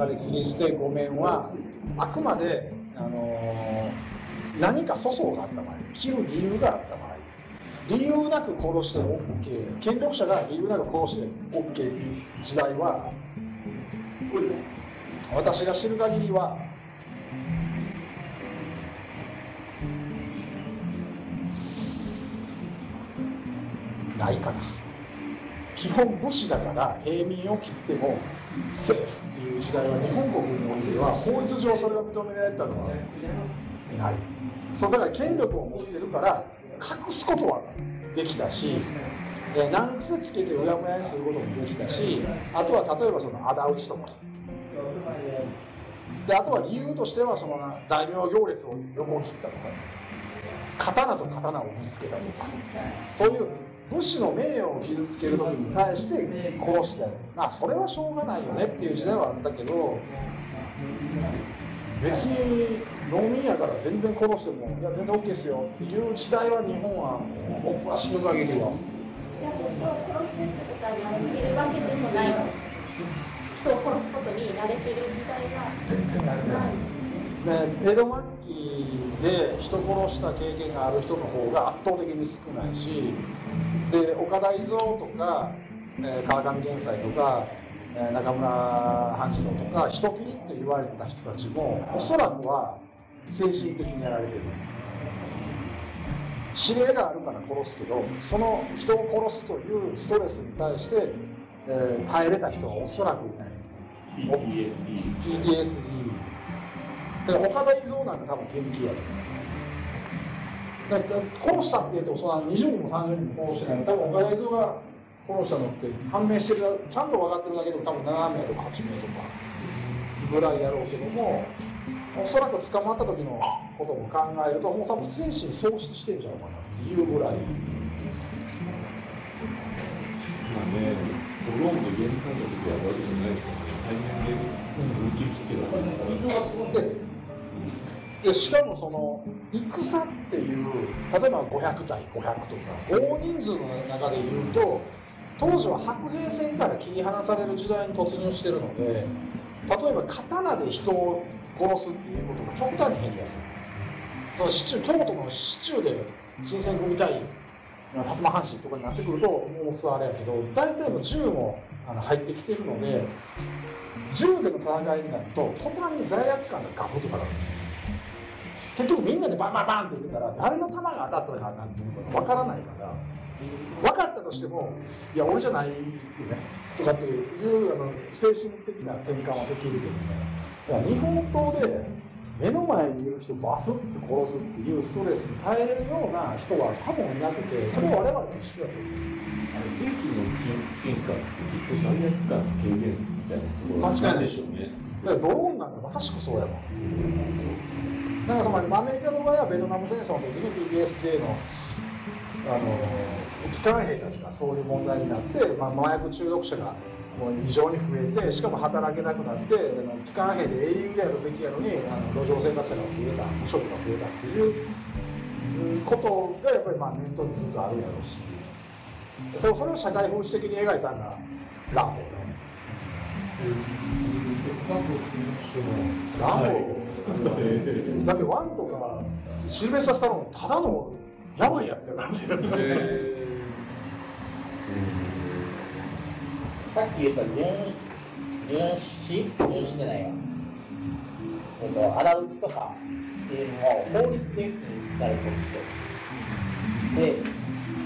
中で切り捨て、御免は、あくまで、あのー、何か粗相があった場合、切る理由があった場合、理由なく殺しても OK、権力者が理由なく殺して OK っていう時代は、私が知る限りは、ないかな。基本武士だから平民を切ってもセーフっていう時代は日本国においては法律上それが認められたのはない。そうだから権力を持ってるから隠すことはできたし、え難癖つけてうやむやにすることもできたし、あとは例えばその仇討ちとか。であとは理由としてはその大名行列を横切ったとか、刀と刀を見つけたとか、そういう武士の名誉を傷つける時に対して殺してまあそれはしょうがないよねっていう時代はあったけど別に農民やから全然殺してもいや全然 OK ですよっていう時代は日本は僕は死ぬ限りは。人を殺すことに慣れてる時代は全然慣れてない。ね、江戸末期で人殺した経験がある人の方が圧倒的に少ないしで岡田伊蔵とか、えー、川上玄斎とか、えー、中村半次郎とか人斬りって言われた人たちもおそらくは精神的にやられてる。指令があるから殺すけどその人を殺すというストレスに対して、えー、耐えれた人はおそらくいない。PTSD, PTSD で岡田伊蔵なんて多分典型やと殺したっていうとその20人も30人も殺してないの多分岡田伊蔵が殺したのって判明してるちゃんと分かってるだけでも多分7名とか8名とかぐらいやろうけどもおそらく捕まった時のことも考えるともう多分精神喪失してんじゃないかなっていうぐらい。まあね、ドローンの原価の時はわけじゃないですからね、大変で、思い切り切ってるわけですから。でしかもその戦っていう例えば500対500とか大人数の中でいうと当時は白兵戦から切り離される時代に突入してるので例えば刀で人を殺すっていうことが極端に減りやす。いその市中京都の市中で新選組対薩摩藩士とかになってくるともうあれやけど大体も銃もあの入ってきてるので銃での戦いになると途端に罪悪感がガクッと下がる。結局みんなでバンバンバンって言ってたら誰の弾が当たったかなんていうこと分からないから分かったとしてもいや俺じゃないよねとかっていうあの精神的な転換はできるけどねだから日本刀で目の前にいる人バスって殺すっていうストレスに耐えれるような人は多分いなくてそれは我々と一緒だと思う。兵器の進化ってきっと罪悪感軽減みたいなところ間違いないでしょうね。だからドローンなんてまさしくそうやもん。だからそのアメリカの場合はベトナム戦争の時に PTSD のあの機関兵たちがそういう問題になって、まあ、麻薬中毒者がもう異常に増えてしかも働けなくなって機関兵で英雄であるべきやのにあの路上生活者が増えた無職が増えたっていうことがやっぱりまあ念頭にずっとあるやろうし。それを社会風刺的に描いたのがランボーね。ランボーだってワンとかシルベスタ・スタローンただのやばいやつやから、さっき言った純純子純子じゃない。わ。えっと、仇討ちとかっていうのを法律で禁止されて、で、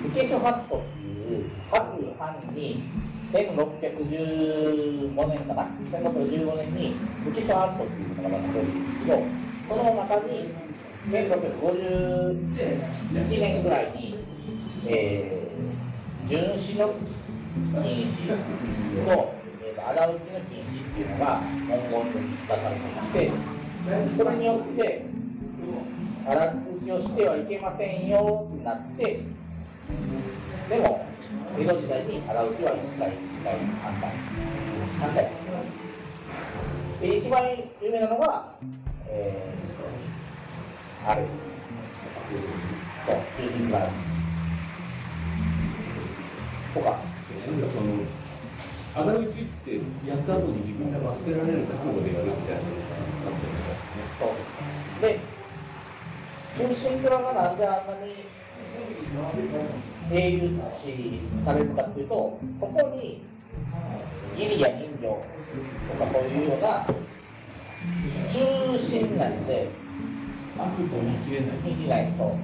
受け所ハットっていう各藩に1615年かな。1615年に無期所ハットっていうのがまた出るんですけど、その中に1651年ぐらいに、えー、巡視の禁止と、えー、仇討ちの禁止っていうのが文言に出されていて、それによって、仇討ちをしてはいけませんよってなって、でも、江戸時代に仇討ちは1回、1回反対。反対。で、一番有名なのが、えー、あれ。そう、中心から。とか。なんかその仇討ちってやった後に自分が罰せられる覚悟でやるみたいなのがあったりとかしてね。そうで中心蔵がなんであんなに英雄視されるかっていうとそこに義理や人情とかそういうような中心なんで悪と見切れない。見きない人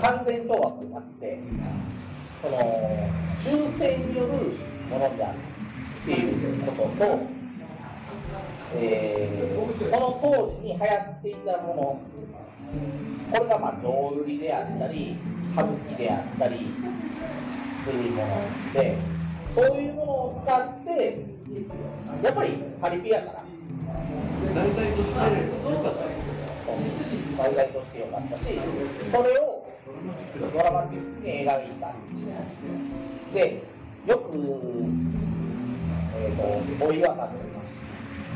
完全懲悪になってその忠誠によるものであるっていうことと、えー、この当時に流行っていたものこれがまあ浄瑠璃であったり歌舞伎であったりするものでそういうものを使ってやっぱりパリピやから。題材として良かったです。題材としてよかったしそれをドラマティックに描いたでよく、えー、と大岩さんとか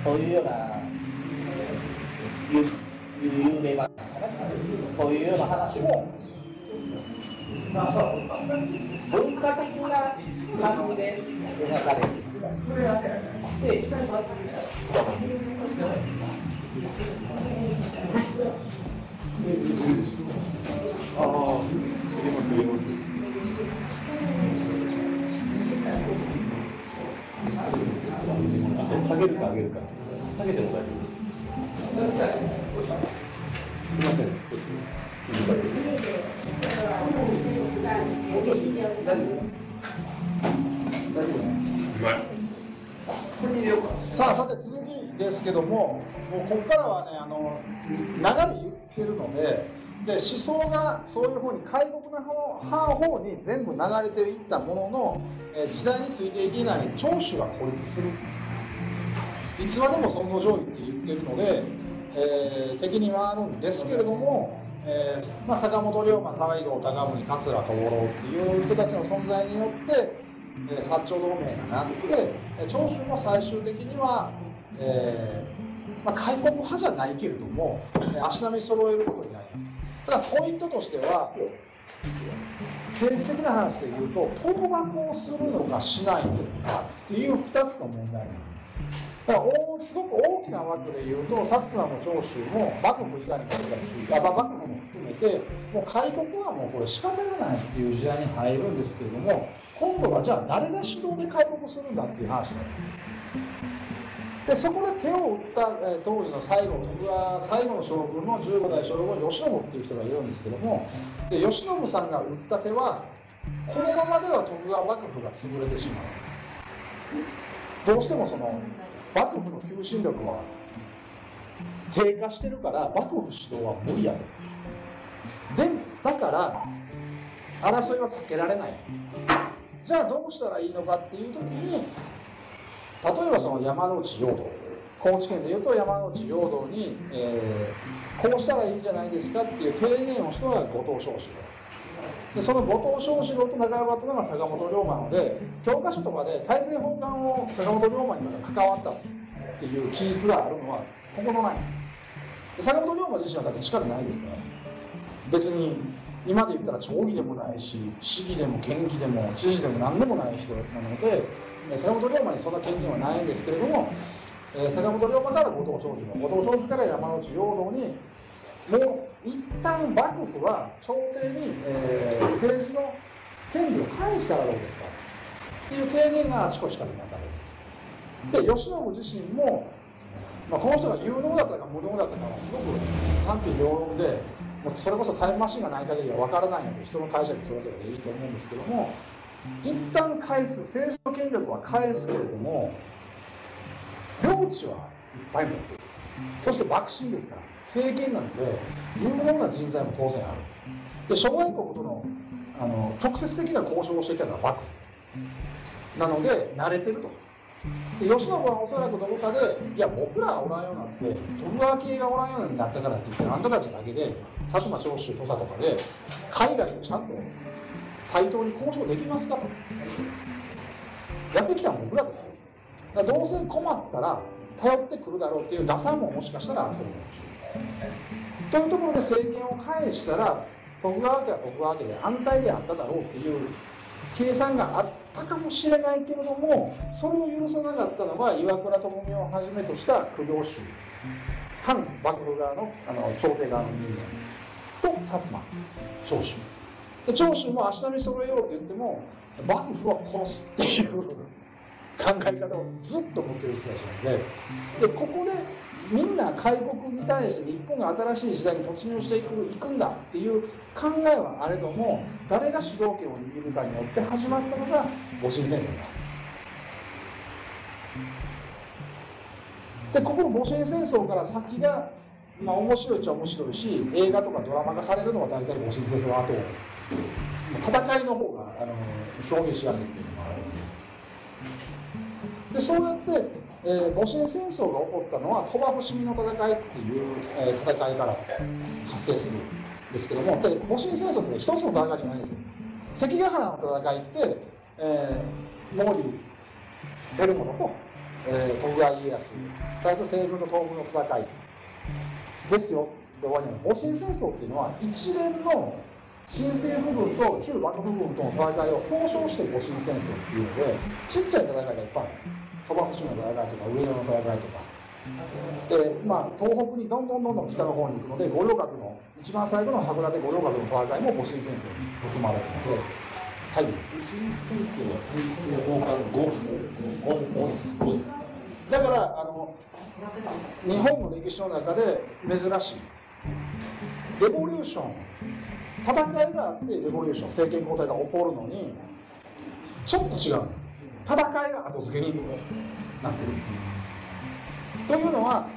そういうような有有名話かなそういうような話も文化的な感じで描かれているでああ、入れます入れます。下げるか上げるか。下げても大丈夫。すみません。さあさて続きですけどももうここからはねあの流れ言ってるのでで思想がそういう方に開国な方方に全部流れていったものの、え時代についていけない長州が孤立する。いつまでも尊皇攘夷って言ってるので、えー敵に回るんですけれども、えーまあ、坂本龍馬沢井道高宗桂小五郎っていう人たちの存在によって、えー薩長同盟がなってえー長州も最終的には、えーまあ、開国派じゃないけれどもえー足並み揃えることになります。ただポイントとしては政治的な話で言うと倒幕をするのかしないのかっていう2つの問題。なんですだから大すごく大きな枠で言うと薩摩も長州も幕府以外にかけたりする。あ幕含めてもう開国はもうこれ仕方がないっていう時代に入るんですけれども今度はじゃあ誰が主導で開国するんだっていう話になでそこで手を打った、えー当時の最後徳川最後の将軍の15代将軍慶喜っていう人がいるんですけどもで慶喜さんが打った手はこのままでは徳川幕府が潰れてしまう。どうしてもその幕府の求心力は低下してるから幕府主導は無理やと。でだから争いは避けられない。じゃあどうしたらいいのかっていう時に例えばその山内陽道高知県でいうと山内陽道に、えーこうしたらいいじゃないですかっていう提言をしたのが後藤彰子でその後藤彰子郎と仲良かったのが坂本龍馬なので教科書とかで大政奉還を坂本龍馬にまた関わったっていう記述があるのはここのない坂本龍馬自身はだって力ないですから。別に今で言ったら町議でもないし市議でも県議でも知事でも何でもない人なので坂本龍馬にそんな権限はないんですけれども、坂本龍馬から後藤彰子の後藤彰子から山内陽道にもう一旦幕府は朝廷に、えー政治の権利を返したらどうですかっていう提言があちこちからなされる。で慶喜自身も、まあ、この人が有能だったか無能だったかはすごく賛否両論でもうそれこそタイムマシンがない限りは分からないので人の解釈それぞれでいいと思うんですけども一旦返す政治の権力は返すけれども領地はいっぱい持っている。そして幕臣ですから政権なので有能な人材も当然ある。で諸外国とのあの直接的な交渉をしていたのは幕府。なので慣れてると。で吉信はおそらくどこかでいや僕らはおらんようになって徳川系がおらんようになったからって言ってあんたたちだけで薩摩長州土佐とかで海外とちゃんと対等に交渉できますかと。やってきたのは僕らですよ。だからどうせ困ったら頼ってくるだろうっていう打算ももしかしたらあったのかもしれないですねというところで政権を返したら徳川家は徳川家で安泰であっただろうっていう計算があったかもしれないけれどもそれを許さなかったのが岩倉智美をはじめとした苦行衆反幕府側のあの朝廷側の人間と薩摩長州。で長州も足並み揃えようと言っても幕府は殺すっていう考え方をずっと持ってる人たちなんででここでみんな開国に対して日本が新しい時代に突入していく行くんだっていう考えはあれども誰が主導権を握るかによって始まったのが戊辰戦争だ。でここの戊辰戦争から先が、まあ、面白いっちゃ面白いし映画とかドラマ化されるのは大体戊辰戦争の後戦いの方があの表現しやすいっていうのがあるでそうやって、えー、戊辰戦争が起こったのは鳥羽伏見の戦いっていう、えー戦いから発生するんですけども戊辰戦争って一つの戦いじゃないんですよ。関ヶ原の戦いって、えー、毛利輝元と、えー、徳川家康対する西軍と東軍の戦いですよ。で終わりなの戊辰戦争っていうのは一連の新政府軍と旧幕府軍との戦いを総称して戊辰戦争っていうのでちっちゃい戦いがいっぱいある。鳥羽伏見の戦いとか上野の戦いとか。で、まあ、東北にどんどんどんどん北の方に行くので五稜郭の一番最後の函館五稜郭の戦いも戊辰戦争に含まれてますはい。新戦争は大政奉還後5です。だからあの日本の歴史の中で珍しい。レボリューション。戦いがあってレボリューション。政権交代が起こるのにちょっと違うんですよ戦いが後付けになってる。というのは、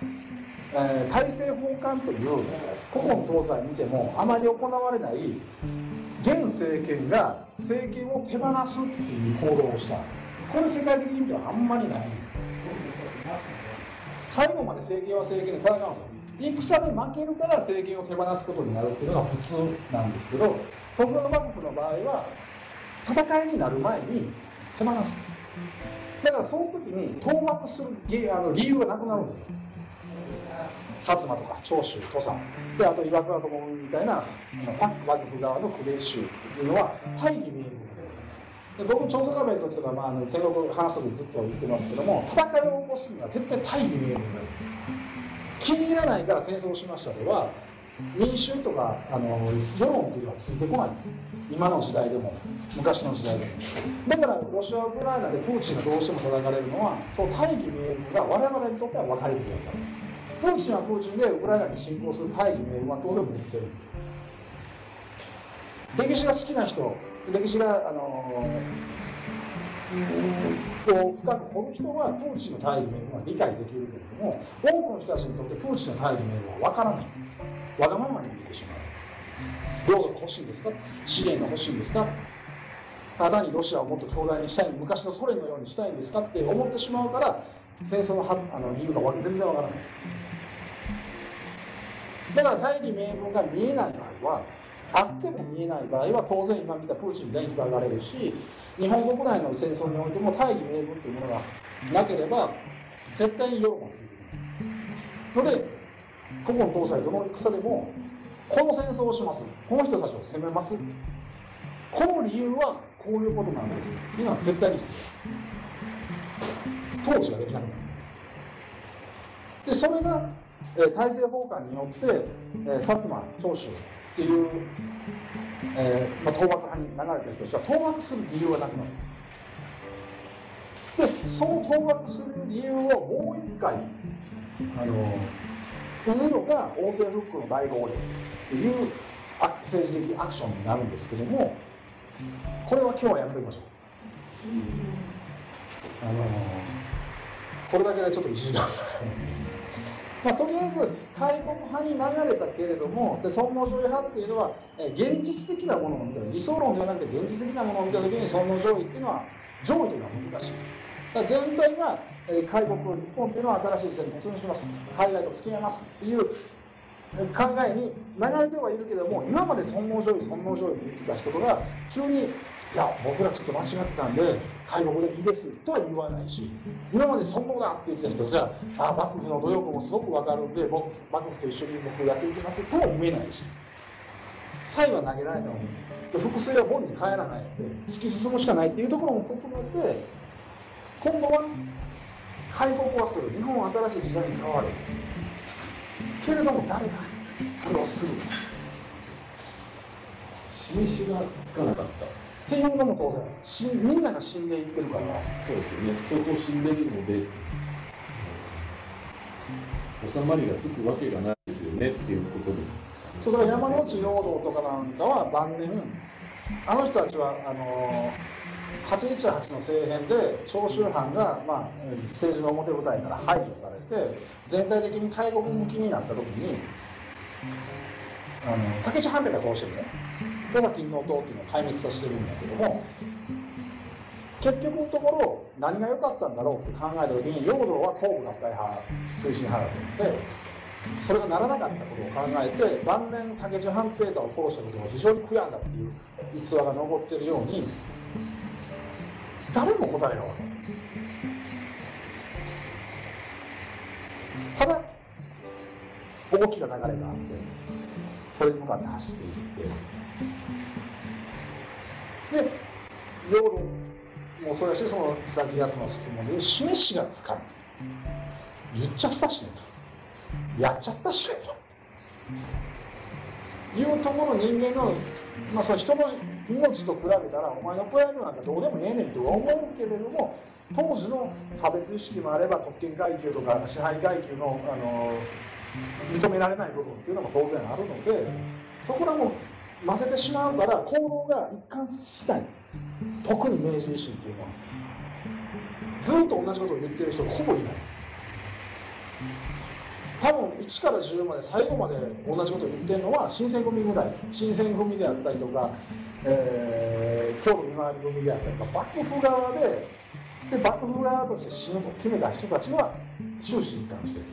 えー大政奉還という古今東西見てもあまり行われない現政権が政権を手放すっていう行動をした。これ世界的に見てはあんまりない。最後まで政権は政権で戦うんですよ戦で負けるから政権を手放すことになるっていうのが普通なんですけど徳川幕府の場合は戦いになる前に手放す。だからその時に倒幕する理あの理由がなくなるんですよ。薩摩とか長州土佐。であと岩倉智美みたいなあの幕府側の九霊宗っていうのは大義名分。で僕長宗我部にとっては、まあ、戦国話す時ずっと言ってますけども戦いを起こすには絶対大義名分がいる気に入らないから戦争しましたでは民衆とかあの世論というのはついてこない。今の時代でも昔の時代でも。だからロシア・ウクライナでプーチンがどうしても叩かれるのはそう大義名分が我々にとっては分かりづらいからプーチンはプーチンでウクライナに侵攻する大義名分は当然持って。る歴史が好きな人歴史があのこう深く掘る人はプーチンの大義名分は理解できるけれども多くの人たちにとってプーチンの大義名分は分からない。わがままに見てしまう。領土が欲しいんですか？資源が欲しいんですか？ただにロシアをもっと強大にしたい昔のソ連のようにしたいんですか？って思ってしまうから戦争のはあの理由が全然わからない。だから大義名分が見えない場合はあっても見えない場合は当然今見たプーチン電気が開かれるし日本国内の戦争においても大義名分というものがなければ絶対に世論がついてくるので古今東西どの戦でもこの戦争をします。この人たちを攻めます。この理由はこういうことなんです。っていうのは絶対に必要。統治ができなくなるでそれが、えー大政奉還によって、えー薩摩長州っていう、えーまあ、倒幕派に流れた人たちは倒幕する理由がなくなる。でその倒幕する理由をもう一回あのというのが王政復古の大号令というあ政治的アクションになるんですけどもこれは今日はやめておきましょう。あのこれだけでちょっと一時間 まあ、とりあえず開国派に流れたけれどもで尊王攘夷派っていうのはえー現実的なものを見た理想論ではなくて現実的なものを見た時に尊王攘夷っていうのは上位というのは難しいだから全体が、え開国日本っていうのは新しい時代に突入します。海外と付き合いますっていう考えに流れてはいるけども今まで尊王攘夷尊王攘夷って言ってた人とか急にいや僕らちょっと間違ってたんで開国でいいですとは言わないし今まで尊王だって言ってた人じゃあ幕府の努力もすごくわかるんで僕幕府と一緒に僕やっていきますとも言えないし才は投げられたわけですで複数は本に帰らないので突き進むしかないっていうところも含めて今後は開国はする。日本は新しい時代に変わる。けれども誰がそれをする示しがつかなかった。っていうのも当然。しみんなが死んでいってるから。そうですよね。相当死んでるので。収まりがつくわけがないですよねっていうことです。そうだから山之内陽道とかなんかは晩年あの人たちはあの818の政変で長州藩が、まあ、政治の表舞台から排除されて全体的に開国向きになった時にあの武市藩ってこうしてるね戸田勤王党っていうのを壊滅させてるんだけども結局のところ何が良かったんだろうって考えた時に陽道は皇武合体派推進派だと思ってそれがならなかったことを考えて晩年武市半平太を殺したことが非常に悔やんだっていう逸話が残ってるように誰も答えが分からないただ大きな流れがあってそれに向かって走っていってで陽道もそうやしその潔康の質問で示しがつかない。言っちゃったしねと。やっちゃったしねと。いうところ人間の,、まあ、その人の命と比べたらお前のプライドなんかどうでもええねんとは思うけれども当時の差別意識もあれば特権階級とか支配階級のあの認められない部分っていうのも当然あるのでそこらも混ぜてしまうから行動が一貫したい。特に明治維新っていうのは。ずっと同じことを言ってる人がほぼいない。多分1から10まで最後まで同じことを言ってるのは新選組ぐらい。新選組であったりとか、えー、京都見回り組であったりとか幕府側でで幕府側として死ぬと決めた人たちは終始一貫してる。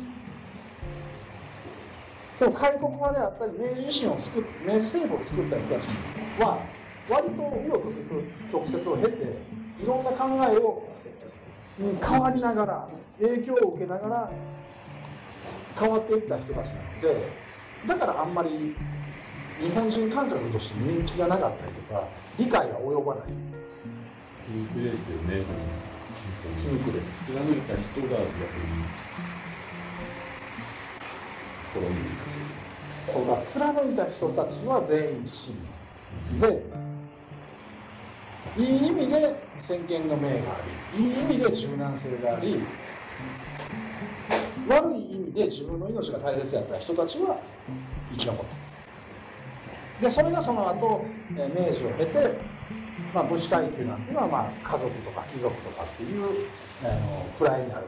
でも開国派であったり明治維新を作っ明治政府を作った人たちは割と紆余曲折を経ていろんな考えをに変わりながら影響を受けながら変わっていった人たちなのでだからあんまり日本人感覚として人気がなかったりとか理解が及ばない。皮肉ですよね皮肉です。貫いた人が逆に。滅んでいくそうだ貫いた人たちは全員市民でいい意味で先見の明がありいい意味で柔軟性があり悪い意味で自分の命が大切やった人たちは生き残った。でそれがその後えー明治を経て、まあ、武士階級なんていうのは、まあ、家族とか貴族とかっていうあの位になる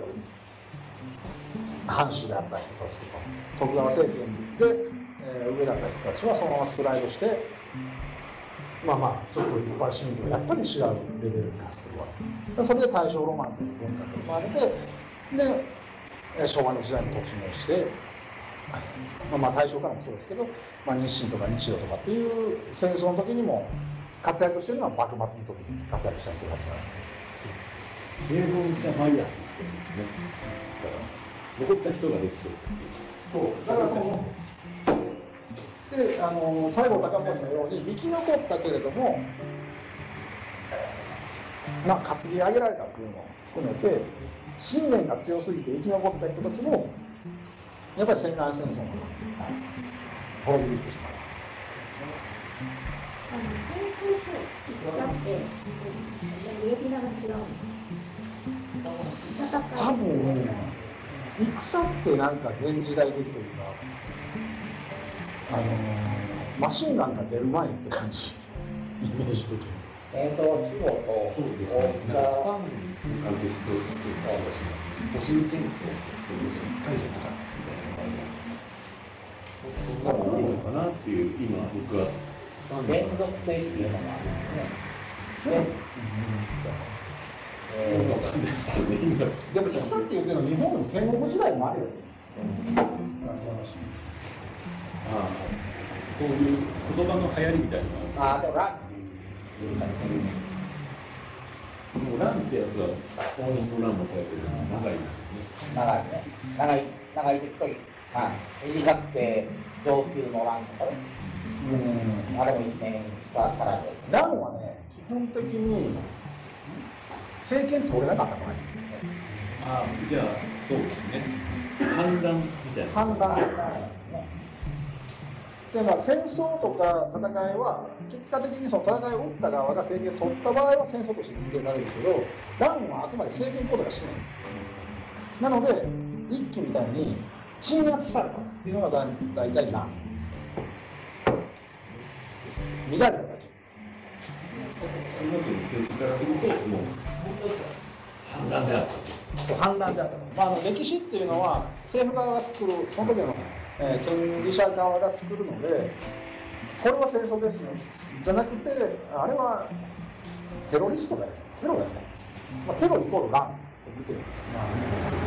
藩主であった人たちとか徳川政権で、えー上だった人たちはそのままスライドしてまあまあちょっと一般市民とやっぱり違うレベルに達するわけ。それで大正ロマンという文化が生まれてで昭和の時代に突入して、まあ、まあ大正からもそうですけど、まあ、日清とか日露とかっていう戦争の時にも活躍してるのは幕末の時に活躍した人たちなんで。生存者バイアスってやつですね。だから残った人が歴史を作っていくそう。だからそのであの西郷隆盛のように生き残ったけれどもまあ担ぎ上げられたっていうのを含めて信念が強すぎて生き残った人たちもやっぱり戦南戦争の滅びてしまう。あの戦争と戦って呼び名が違うんです戦い多分戦ってなんか前時代的というかあのマシンガンが出る前って感じ。イメージ的に戦争規模とそうですね。なんかスパンに関係してる気がします戊辰戦争そういう一回じゃなかったみたいな感じそんなの多いのかなっていう今僕はスパン連続性っていうのが。あるんですね。で、えーわかんないですけどね今でも戦って言ってるのは日本でも戦国時代もあるよああそういう言葉の流行りみたいなのがあうのランってやつは、のランも書いてる長いですよね。長いね。長い、長いで。はい。短くて上級のランとかね。うん。あれも1年かからで。ランはね、基本的に政権取れなかった場合、ああ、じゃあ、そうですね。反乱みたいな。反乱で、まあ、戦争とか戦いは、結果的にその戦いを打った側が政権を取った場合は戦争として認定されるんですけど、ランはあくまで政権交代がしない。なので、一揆みたいに鎮圧されたっていうのが大体ラン。乱れただけ。反乱であったと。そう反乱であった。と、まあ、あの歴史っていうのは政府側が作るその時の、えー権利者側が作るのでこれは戦争ですね。じゃなくてあれはテロリストだよテロだよね、まあ、テロイコール乱って。見てる、ま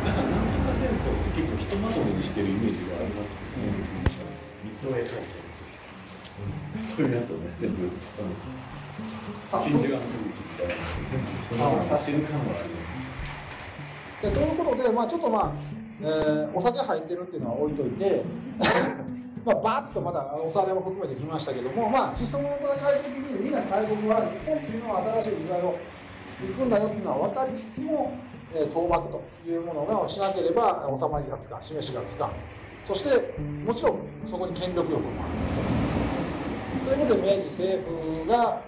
なんか、南北戦争って結構ひとまとめにしてるイメージがありますけど、ミッドウェー戦争。そういうやつをね、全部、あの、真珠湾攻撃みたいな全部ひとまとめにしてる感はあります。ということで、まあ、ちょっとまあ、えーお酒入ってるっていうのは置いといて まあバーッとまだおさらいも含めてきましたけども、まあ、思想の戦い的にみんな大国は日本っていうのは新しい時代を行くんだよっていうのは分かりつつも、えー倒幕というものがしなければ収まりがつか示しがつかそしてもちろんそこに権力欲もあるということで明治政府が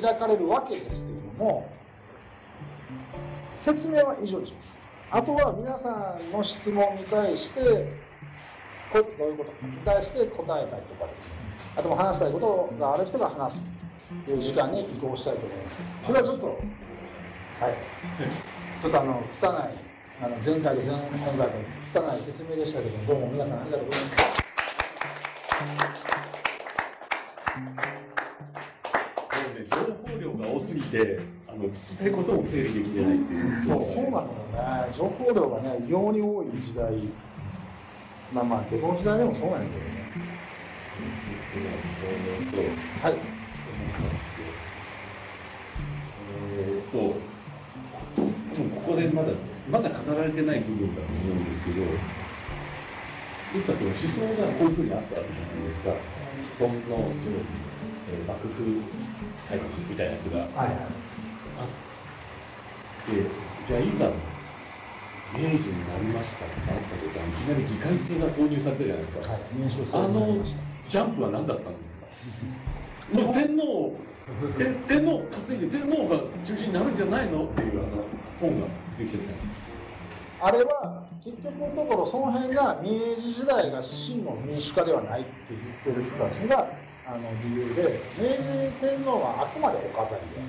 開かれるわけですけれども説明は以上にします。あとは皆さんの質問に対してこれどういうことに対して答えたりとかです。ねあとも話したいことがある人が話すという時間に移行したいと思います。これはちょっとはい。ちょっとあの拙いあの前回と前今回と拙い説明でしたけどどうも皆さんありがとうございます。もて、あの、聞きたいことも整理できてないっていう。そう。そうなのよね。情報量がね異様に多い時代。まあまあどこの時代でもそうなんやけどね。はいえーと、多分ここでまだ、まだ語られてない部分だと思うんですけど、言ったこの思想がこういうふうにあったわけじゃないですか。その、そのえー幕府改革みたいなやつがはいはいあって、じゃあいざ明治になりましたってなった途端、いきなり議会制が投入されたじゃないですか。はいあのジャンプは何だったんですか？もう天皇をえ天皇担いで天皇が中心になるんじゃないの？っていうあの本が出てきてるじゃないですか。あれは結局のところその辺が明治時代が真の民主化ではないって言ってる人たちがあの理由で明治天皇はあくまでお飾りで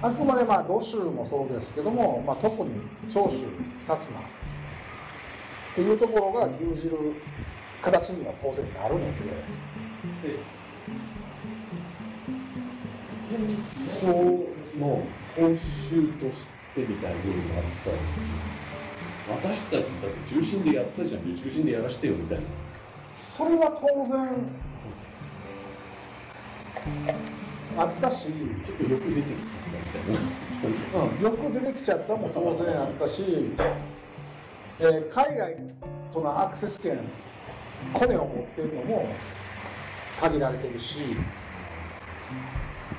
あくまでまあ土州もそうですけども、まあ、特に長州薩摩っていうところが牛耳る形には当然なるのでで戦争の報酬としてみたいな部分があったんですけど私たちだって中心でやったじゃん中心でやらしてよみたいな。それは当然あったしちょっとよく出てきちゃったみたいな。うん、よく出てきちゃったも当然あったし、えー海外とのアクセス権、コネを持っているのも限られてるし、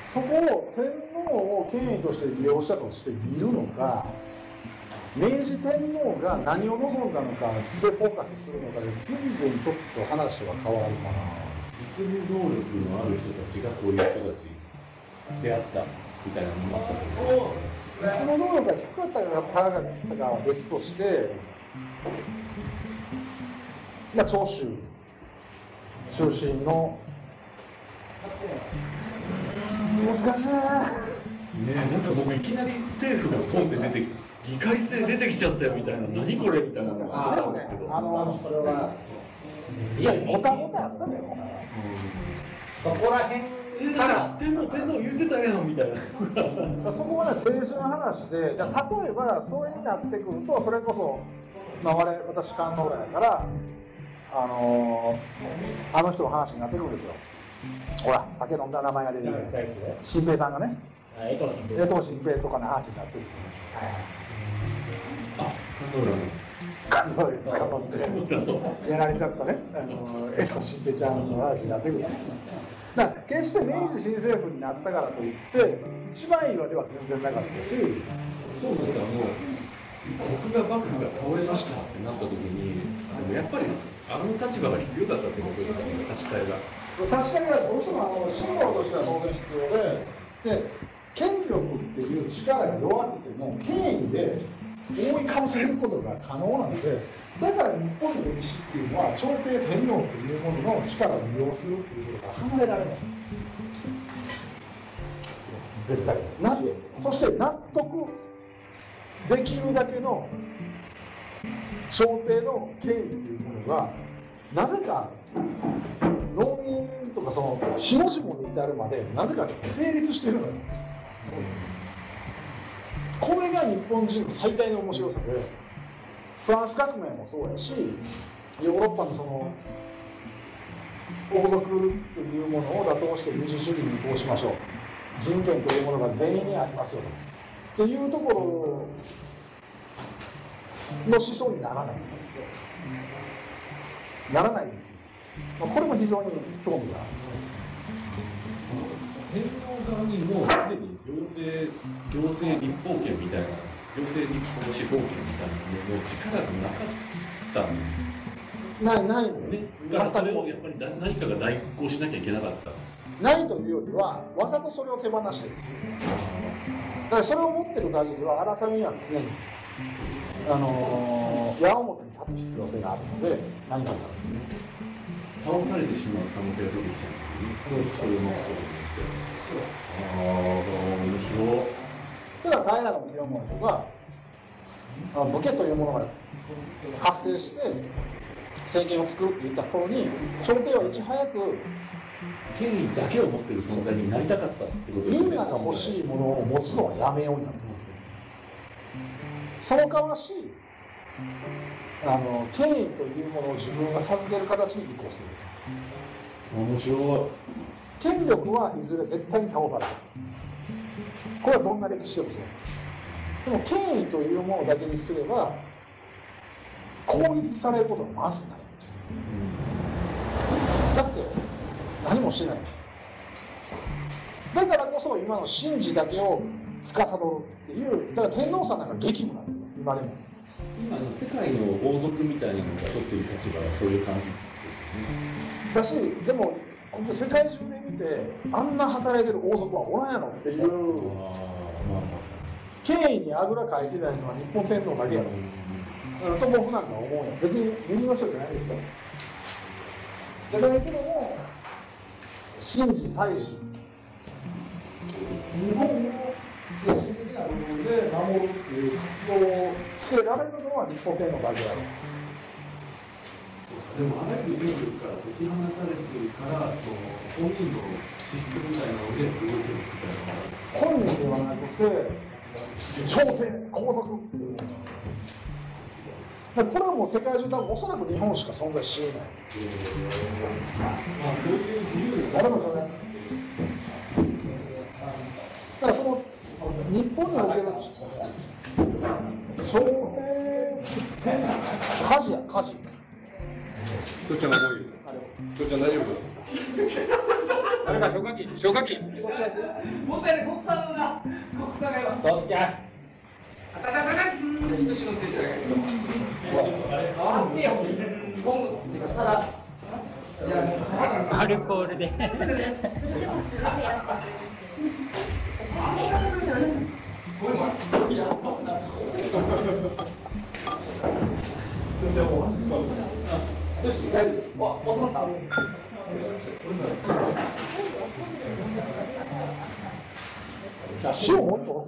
そこを天皇を権威として利用したとして見るのか、明治天皇が何を望んだのかでフォーカスするのかで、随分ちょっと話は変わるかな。実務能力のある人たちがそういう人たちであったみたいなのもあったと思うんです実の能力が低かったか高かったかは別として、まあ、長州中心の難しいねねえなんか僕いきなり政府がポンって出てき議会制出てきちゃったよみたいな。何これみたいなのが。ちょっとあるんですけど。あのそれは。いやごたごたあったのよそこら辺えから天皇天皇言ってたやんみたいな。そこはね政治の話でじゃあ例えばそれになってくるとそれこそ、まあ、我々私官能やからあのーあの人の話になってくるんですよ。ほら酒飲んだ名前が出てきて。新平さんがね。えっと、江藤新平とかの話になってる。あ、カンドラの。カンドラで捕まってやられちゃったね、あの江藤新平ちゃんの話になってくる。だから決して明治新政府になったからといって、一番いいわけは全然なかったし、そうなんですよ、あの、僕が幕府が倒れましたってなった時に、あのやっぱりあの立場が必要だったってことですかね、差し替えが。差し替えがどうしてもあのシンボルとしては当然必要で、で権力っていう力が弱くても、権威で覆いかぶせることが可能なので、だから日本の歴史っていうのは、朝廷天皇っていうものの力を利用するっていうことから離れられない。絶対なそして納得できるだけの朝廷の権威というものがなぜか農民とかその下々に至るまでなぜか成立してるのよこれが日本人の最大の面白さでフランス革命もそうやしヨーロッパのその王族というものを打倒して民主主義に移行しましょう。人権というものが全員にありますよと。っていうところの思想にならない。ならないまあこれも非常に興味がある。天皇側にもうすでに行政、行政立法権みたいな、行政立法司法権みたいなものの力がなかったんですないないのよね。だからそれをやっぱり何何かが代行しなきゃいけなかった。ないというよりはわざとそれを手放してるだからそれを持ってる限りは争いには常にあのー矢面に立つ必要性があるので何かが倒されてしまう可能性が出てきちゃうんですよね。それもそうああ、面白い。だから平清盛とかあ武家というものが発生して政権を作るって言った頃に朝廷はいち早く権威だけを持っている存在になりたかったってことですね。みんなが欲しいものを持つのはやめようになるその代わしあの権威というものを自分が授ける形に移行する面白い権力はいずれ絶対に倒される。これはどんな歴史でもそう。でも権威というものだけにすれば攻撃されることはまずない。だって何もしてない。だからこそ今の神事だけを司るっていうだから天皇さんなんか激務なんですよ。今でも。い。今の世界の王族みたいなのが取っている立場はそういう感じですよね。だしでも僕世界中で見てあんな働いてる王族はおらんやろっていう。ああ、まあまあ。権威にあぐらかいてないのは日本天皇だけやろ。うんと僕なんか思うよ別に右の人じゃないですよ。じゃないけども神事祭事日本の精神的な部分で守るっていう活動をしてられるのは日本天皇だけやろ。でもあらゆるルールから解き放たれてるから、こう本人の資質みたいなので動いてるみたいな。本人ではなくて朝廷皇族っていうものだからこれはもう世界中多分おそらく日本しか存在し得ないまあ、そういう自由な誰もそれだからその日本における朝廷家事や家事ちょうちゃんがもういいちゃん大丈夫？誰か消火器？消火器。とっちゃんアルコールで。よし大丈夫お収まった塩もっと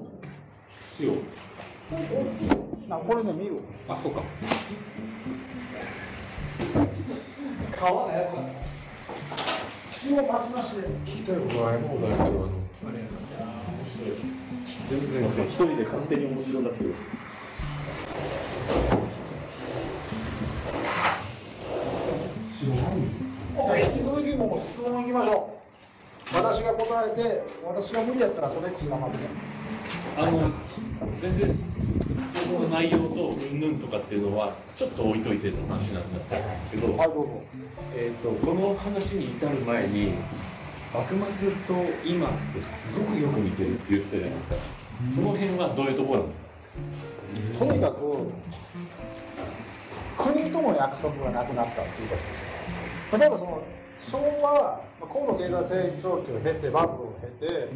塩。なこれね見るあそうか塩マシマシで聞きたいことは山ほどあるけどあの全然一人で勝手に面白がってる。引き続きもう質問いきましょう私が答えて私が無理やったらそれ X 頑張ってねあの全然その内容とうんぬんとかっていうのはちょっと置いといての話になっちゃうんですけど、はいどうぞえー、とこの話に至る前に幕末と今ってすごくよく似てるって言ってたじゃないですかその辺はどういうところなんですかとにかく国との約束がなくなったっていうことです例えばその昭和高度経済成長期を経てバブルを経て、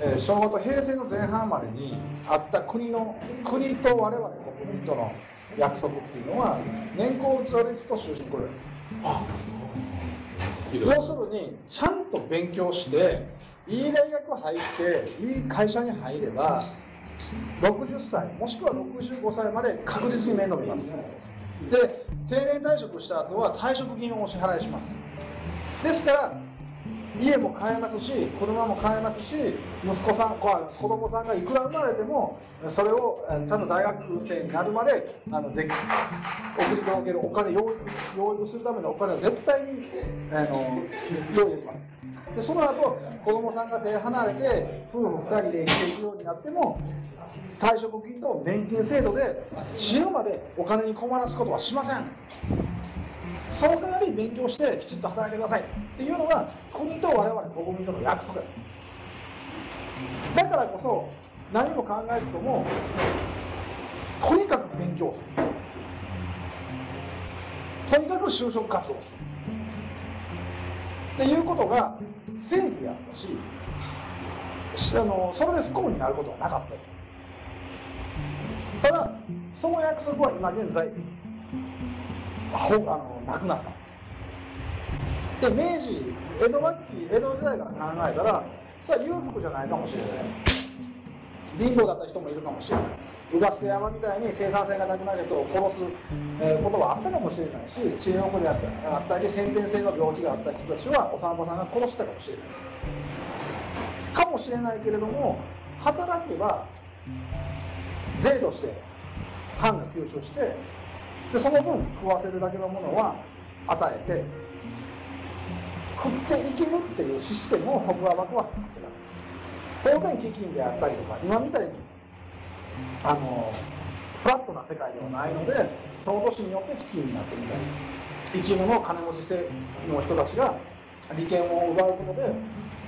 えー昭和と平成の前半までにあった国の国と我々国民との約束っていうのは年功序列と終身雇用要するにちゃんと勉強していい大学入っていい会社に入れば60歳もしくは65歳まで確実に面倒見ます。で定年退職した後は退職金をお支払いします。ですから家も買えますし車も買えますし息子さん子子供さんがいくら生まれてもそれをちゃんと大学生になるまであのでき 送り届けるお金用意するためのお金は絶対にあの用意できます。でその後子供さんが手離れて夫婦2人で生きていくようになっても退職金と年金制度で死ぬまでお金に困らすことはしません。その代わり勉強してきちっと働いてください。っていうのが国と我々国民との約束。だからこそ何も考えずともとにかく勉強する。とにかく就職活動する。っていうことが正義やったしあのそれで不幸になることはなかった。ただその約束は今現在あのなくなった。で明治江戸末期江戸時代から考えたらそれは裕福じゃないかもしれない。貧乏だった人もいるかもしれない。うが捨て山みたいに生産性がなくなる人を殺す、ことはあったかもしれないし知恵の子であったり先天性の病気があった人たちはお産婆さんが殺したかもしれないかもしれないけれども働けば税として藩が吸収してでその分食わせるだけのものは与えて食っていけるっていうシステムを徳川幕府は作ってた。当然飢饉であったりとか今みたいにあのフラットな世界ではないのでその年によって飢饉になってみたい一部の金持ちの人たちが利権を奪うことで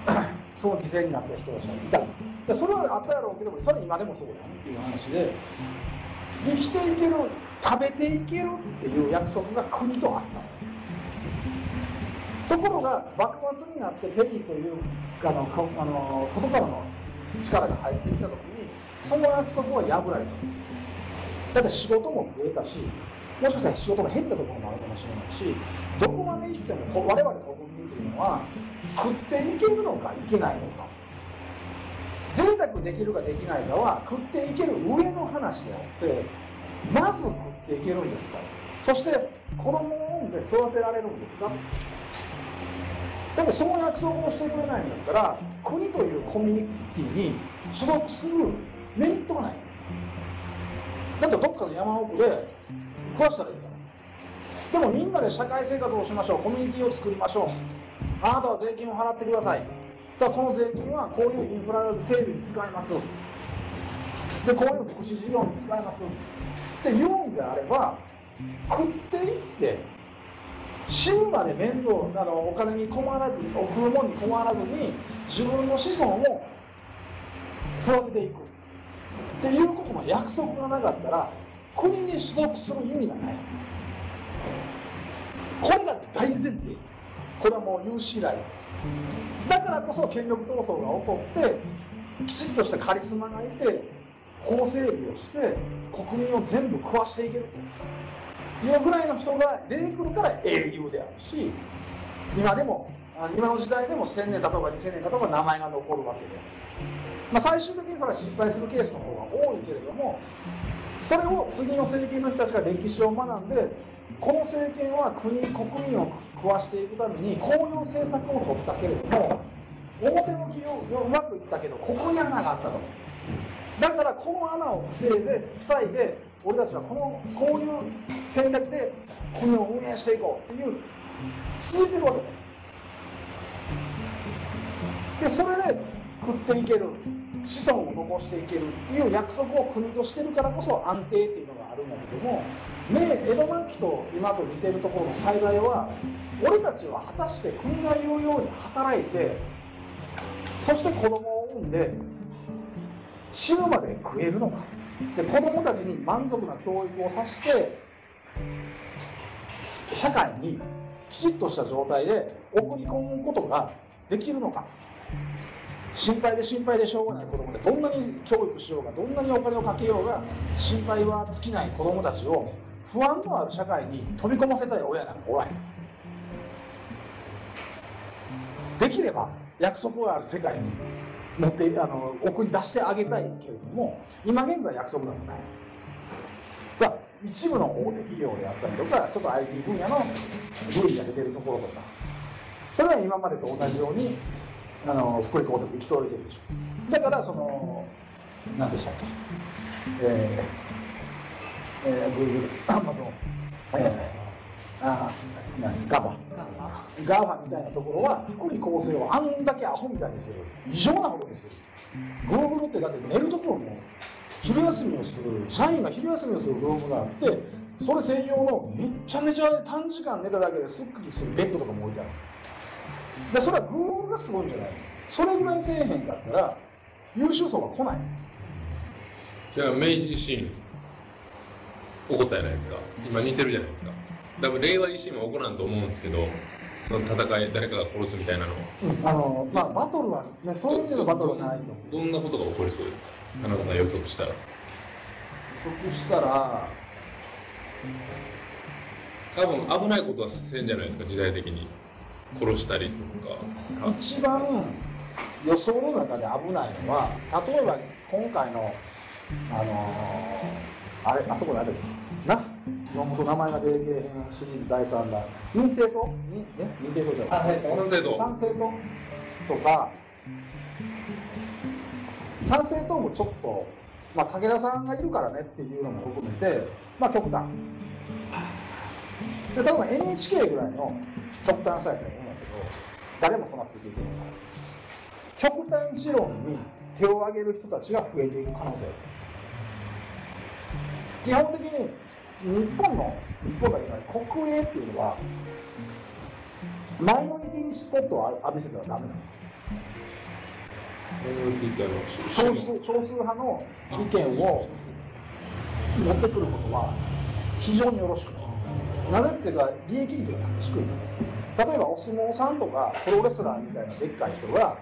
その犠牲になった人たちがいた。でそれはあったやろうけどそれ今でもそうだよっていう話で生きていける食べていけるっていう約束が国とあった。ところが幕末になってペリーというあのあの外からの力が入ってきた時にその約束は破られた。だって仕事も増えたしもしかしたら仕事が減ったところもあるかもしれないしどこまで行っても我々国民というのは食っていけるのかいけないのか。贅沢できるかできないかは食っていける上の話であってまず食っていけるんですかそして子供を産んで育てられるんですか。だってその約束をしてくれないんだったら国というコミュニティに所属するメリットがない。だってどっかの山奥で食わしたらいいからでもみんなで社会生活をしましょう。コミュニティを作りましょう。あなたは税金を払ってください。だからこの税金はこういうインフラ整備に使います。でこういう福祉事業に使います。って言うんであれば食っていって死ぬまで面倒あのお金に困らずにお食うもんに困らずに自分の子孫を育てていく。っていうことの約束がなかったら国に所属する意味がない。これが大前提。これはもう有史以来。だからこそ権力闘争が起こってきちっとしたカリスマがいて法整備をして国民を全部食わしていけると。いうぐらいの人が出てくるから英雄であるし今でも今の時代でも1000年経とうか2000年経とうか名前が残るわけで、まあ、最終的にそれは失敗するケースの方が多いけれどもそれを次の政権の人たちが歴史を学んでこの政権は国国民を食わしていくためにこういう政策を取ったけれども表向きをうまくいったけどここに穴があったと。だからこの穴を防いで塞いで俺たちはこのこういう戦略で国を運営していこう。っていう続いてるわけ。だでそれで食っていける。子孫を残していけるっていう約束を国としてるからこそ安定っていうのがあるんだけども明江戸末期と今と似てるところの最大は俺たちは果たして国が言うように働いてそして子供を産んで死ぬまで食えるのか。で子供たちに満足な教育をさせて社会にきちっとした状態で送り込むことができるのか。心配で心配でしょうがない子供でどんなに教育しようがどんなにお金をかけようが心配は尽きない子供たちを不安のある社会に飛び込ませたい親なんかおらへん。できれば約束がある世界に持ってあの送り出してあげたいけれども今現在約束なんかない。さあ一部の大手企業であったりとかちょっと IT 分野の分野で出るところとかそれは今までと同じようにあの福利厚生行き届いてるでしょ。だからその何でしたっけ。えー、えー、Google、Amazon、えー、あ何ガバ。 GAFA みたいなところは福利厚生をあんだけアホみたいにする。異常なほどにする。Google ってだって寝るところも昼休みをする。社員が昼休みをするルームがあってそれ専用のめちゃめちゃ短時間寝ただけですっきりするベッドとかも置いてある。でそれは Google がすごいんじゃない？それぐらいせえへんかったら優秀層が来ない。じゃあ明治維新起こったじゃないですか？今似てるじゃないですか。多分令和維新も起こらんと思うんですけどその戦い誰かが殺すみたいなのうんあのまあバトルはねそういう意味でのバトルはないとどんなことが起こりそうですか？田中さん予測したら。予測したら多分危ないことはせんじゃないですか時代的に殺したりとか。一番予想の中で危ないのは例えば今回のあのーあれあそこ何だっけ？な？山本名前が出てけへんシリーズ第3弾。民政党？にね民政党じゃない？あはい賛成党。参政党？とか参政党もちょっと、まあ、武田さんがいるからねっていうのも含めて、まあ、極端。で例えば NHK ぐらいの極端さやったらいいんやけど誰もそんなついていけへんから極端持論に手を挙げる人たちが増えていく可能性基本的に日本の日本だけじゃない国営っていうのはマイノリティにスポットを浴びせてはダメなの少数少数派の意見を持ってくることは非常によろしくないなぜっていうか利益率が低い例えばお相撲さんとかプロレスラーみたいなでっかい人が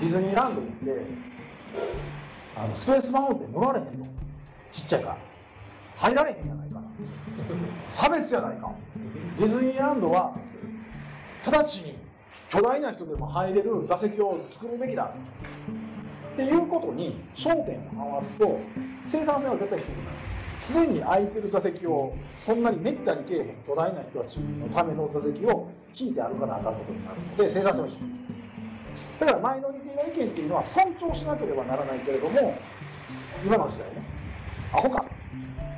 ディズニーランドに行ってあのスペースマウンテン乗られへんの。ちっちゃいから。入られへんやないか。な差別やないか。ディズニーランドは直ちに巨大な人でも入れる座席を作るべきだ。っていうことに焦点を合わすと生産性は絶対低くなる。すでに空いてる座席をそんなにめったにけえへん巨大な人たちのための座席を聞いて歩かなあかんことになるので生産性は低いだからマイノリティの意見っていうのは尊重しなければならないけれども今の時代ねアホか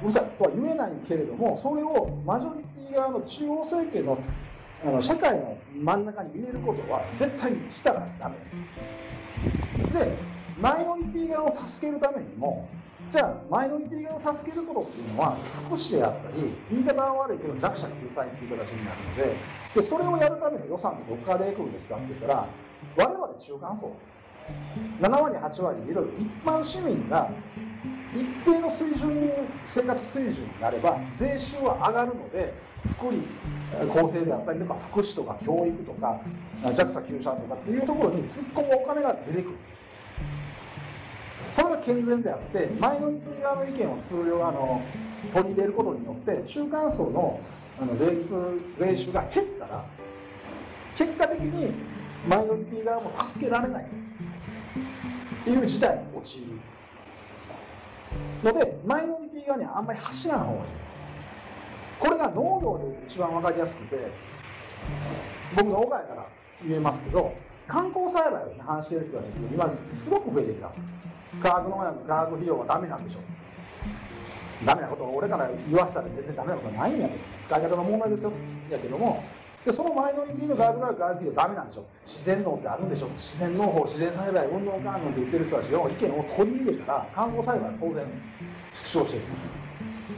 うるさいとは言えないけれどもそれをマジョリティ側の中央政権のあの社会の真ん中に入れることは絶対にしたらダメ。でマイノリティ側を助けるためにもじゃあマイノリティ側を助けることっていうのは福祉であったり言い方は悪いけど弱者救済っていう形になるのででそれをやるための予算ってどこから出てくんですかって言ったら我々中間層。7割8割いろいろ一般市民が一定の水準に生活水準になれば税収は上がるので福利厚生であったりとか福祉とか教育とか JAXA 救済とかっていうところに突っ込むお金が出てくる。それが健全であってマイノリティ側の意見を通常あの取り入れることによって中間層のあの税率税収が減ったら結果的にマイノリティ側も助けられない。っていう事態に陥るのでマイノリティ側にはあんまり走らない方がいい。これが農業で一番分かりやすくて僕の岡谷から言えますけど観光栽培を批判している人たちって今すごく増えてきた。化学農薬化学肥料はダメなんでしょダメなことを俺から言わせたら全然ダメなことはないんやけど。使い方の問題ですよ。やけども。でそのマイノリティの外部学学費はダメなんでしょ自然農ってあるんでしょ自然農法自然栽培運動管理って言ってる人たちの意見を取り入れたら観光栽培は当然縮小していく。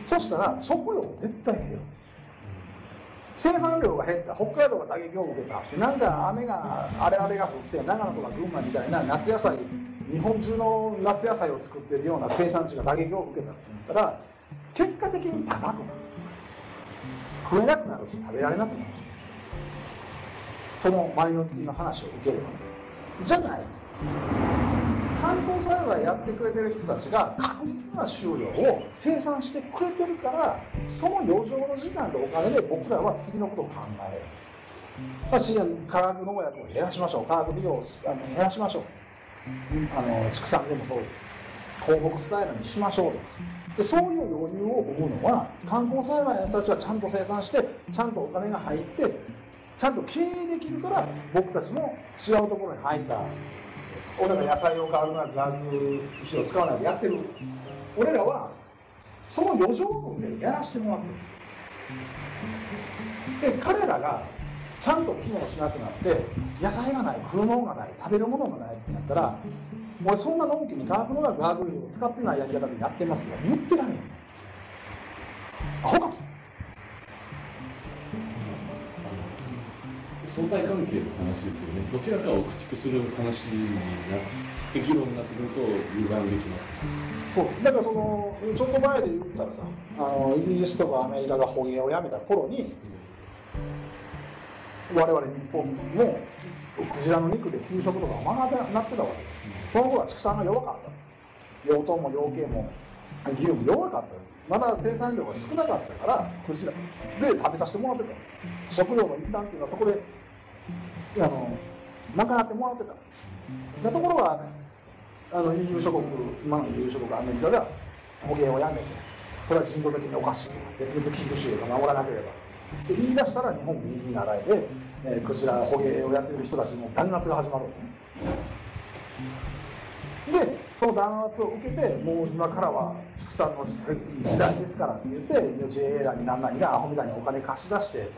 そしたら食料絶対減る。生産量が減った。北海道が打撃を受けた。なんか雨があれあれが降って長野とか群馬みたいな夏野菜日本中の夏野菜を作ってるような生産地が打撃を受けたって言ったら結果的に高くなる。食えなくなるし食べられなくなる。そのマイノリティの話を受ければ。じゃない。観光栽培やってくれてる人たちが確実な収量を生産してくれてるからその余剰の時間とお金で僕らは次のことを考える。まあ、資源化学農薬を減らしましょう。化学肥料をあの減らしましょう。あの畜産でもそう。放牧スタイルにしましょうと。でそういう余裕を生むのは観光栽培の人たちはちゃんと生産してちゃんとお金が入ってちゃんと経営できるから僕たちも違うところに入った。俺ら野菜を買うなら学費を使わないでやってる。俺らはその余剰分でやらせてもらってる。で彼らがちゃんと機能しなくなって野菜がない食うものがない食べるものがないってなったら俺そんなのんきに化学の学学費を使ってないやり方でやってますよ。言ってられん。アホか。相対関係の話ですよね。どちらかを駆逐する話になって、議論になってくると、歪んできます。そう。だからそのちょっと前で言ったらさあのイギリスとかアメリカが捕鯨をやめた頃に我々日本もクジラの肉で給食とか学べなってたわけ。その頃は畜産が弱かった。養豚も養鶏も牛も弱かった。まだ生産量が少なかったからクジラで食べさせてもらってた。食料の一端っていうのはそこであの賄ってもらってただところがあの EU 諸国今の EU 諸国アメリカが捕鯨をやめてそれは人道的におかしい。別々危惧種が守らなければで言い出したら日本も右習いで、えークジラ捕鯨をやってる人たちの弾圧が始まるでその弾圧を受けてもう今からは畜産の時代ですからって言って JA らに何々がアホみたいにお金貸し出して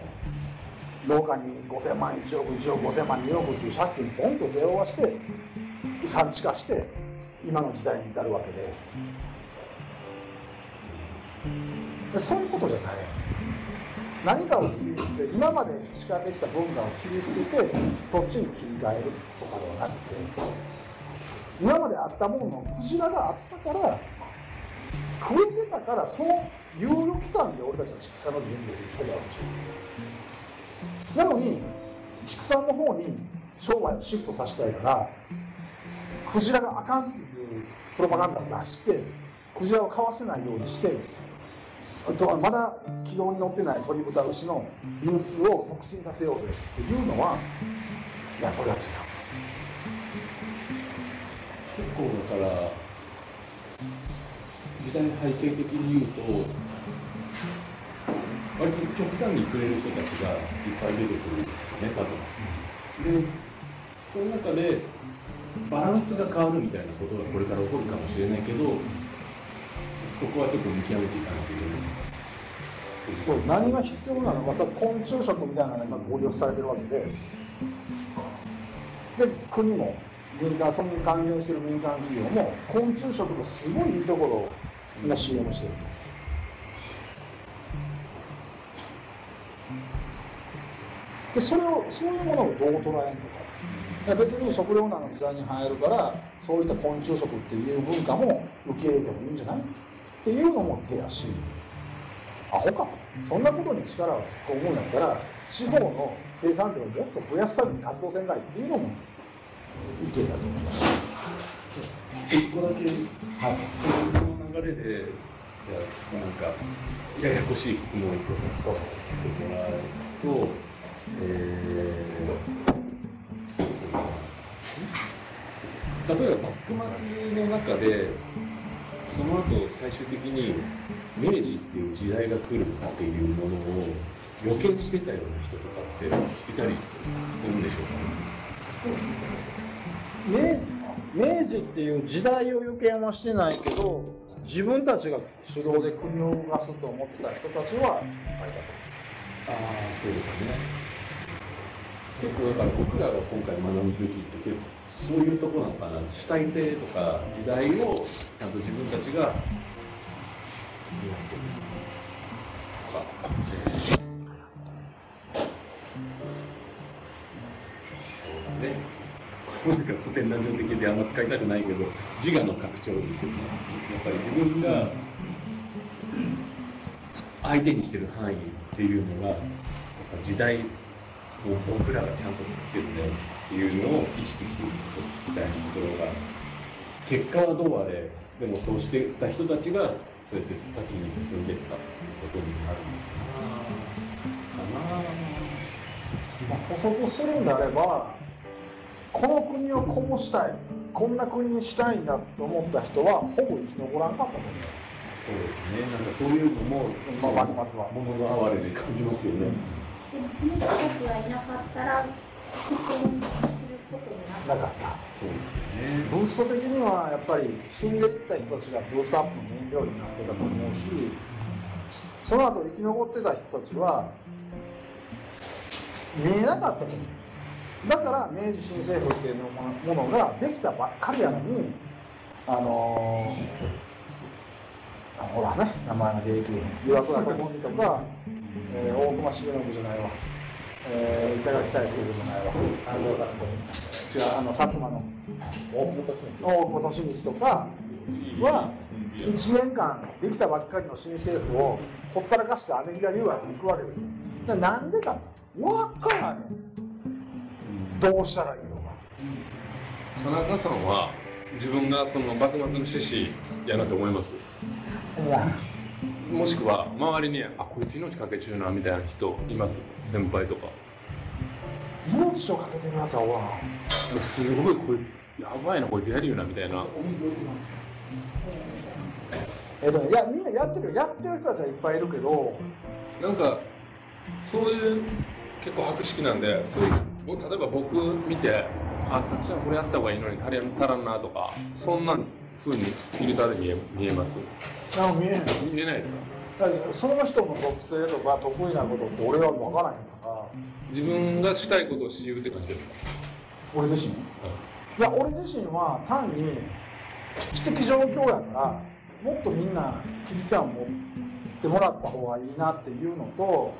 農家に5000万1億1億5000万2億っていう借金ポンと背負わして産地化して今の時代に至るわけで。でそういうことじゃない。何かを切り捨て今まで培ってきた文化を切り捨ててそっちに切り替えるとかではなくて今まであったもののクジラがあったから食えてたからその猶予期間で俺たちは畜産の準備をできてたわけですよなのに畜産の方に商売をシフトさせたいからクジラがあかんっていうプロパガンダを出してクジラを買わせないようにしてあとはまだ軌道に乗ってない鶏豚牛の流通を促進させようぜっていうのはいやそれは違う。結構だから、時代背景的に言うと、割と極端に触れる人たちがいっぱい出てくるんですよね、多分。で、その中で、バランスが変わるみたいなことがこれから起こるかもしれないけど、そこはちょっと見極めていかないといけない。そう何が必要なの？か多分昆虫食みたいなのが今合流されてるわけでで国も民間それに関連してる民間企業も昆虫食のすごいいいところを今 CM してるでそれをそういうものをどう捉えるのか。別に食糧難の時代に入るからそういった昆虫食っていう文化も受け入れてもいいんじゃない？っていうのも手やしアホか。そんなことに力を突っ込むんだったら地方の生産量をもっと増やすために活動せんかいっていうのも意見だと思い。ます一個だけ、はい、その流れで、じゃあ、なんか、ややこしい質問を一個させてもらうと、え例えば幕末の中で、その後最終的に明治っていう時代が来るっていうものを予見してたような人とかっていたりするんでしょうか？明明治っていう時代を予見はしてないけど自分たちが主導で国を動かすと思ってた人たちはああ、そうですね。結構だから僕らが今回学ぶべきって結構そういうとこなのかな主体性とか時代をちゃんと自分たちが担っていくとかそうだねなんか古典ラジオ的であんま使いたくないけど自我の拡張ですよねやっぱり自分が相手にしてる範囲っていうのがやっぱ時代を僕らがちゃんと作ってるねっていうのを意識していくことみたいなところが結果はどうあれでもそうしてた人たちがそうやって先に進んでいったっていうことになるのかなまあ、補足するんであ。ればこの国をこうしたいこんな国にしたいんだと思った人はほぼ生き残らんかったと思う。そうですね。なんかそういうのもまあ幕末は。物の哀れで感じますよねでもその人たちがいなかったら促進することになかっなかった。そうですよねブースト的にはやっぱり死んでいった人たちがブーストアップの燃料になってたと思うしその後生き残ってた人たちは見えなかったと思うだから明治新政府っていうものができたばっかりやのにあのー、ほらね名前が出てきて岩倉智美とか、えー、大隈重信じゃないわ、えー、板垣大輔じゃないわ。あの違うあの薩摩の。大久保利光とかは1年間できたばっかりの新政府をほったらかしてアメリカ留学に行くわけですよ。だなんでかわからへん。どうしたらいいのか。田中さんは自分がその幕末の志士やなと思います？もしくは周りにあこいつ命かけちゅうなみたいな人います先輩とか。命をかけてるやつはすごいこいつやばいなこいつやるよなみたいな。えっとねいやみんなやってるよ。やってる人たちはいっぱいいるけど。なんかそういう結構博識なんでそういう僕例えば僕見てあさっきはこれやった方がいいのに足り足らんなとかそんなふうにフィルターで見え見えます。あ見えない見えないですか？だからその人の属性とか得意なことって俺は分からへんから。自分がしたいことをしゆうって感じですか、俺自身？い。や俺自身は単に危機的状況やからもっとみんな危機感を持ってもらった方がいいなっていうのと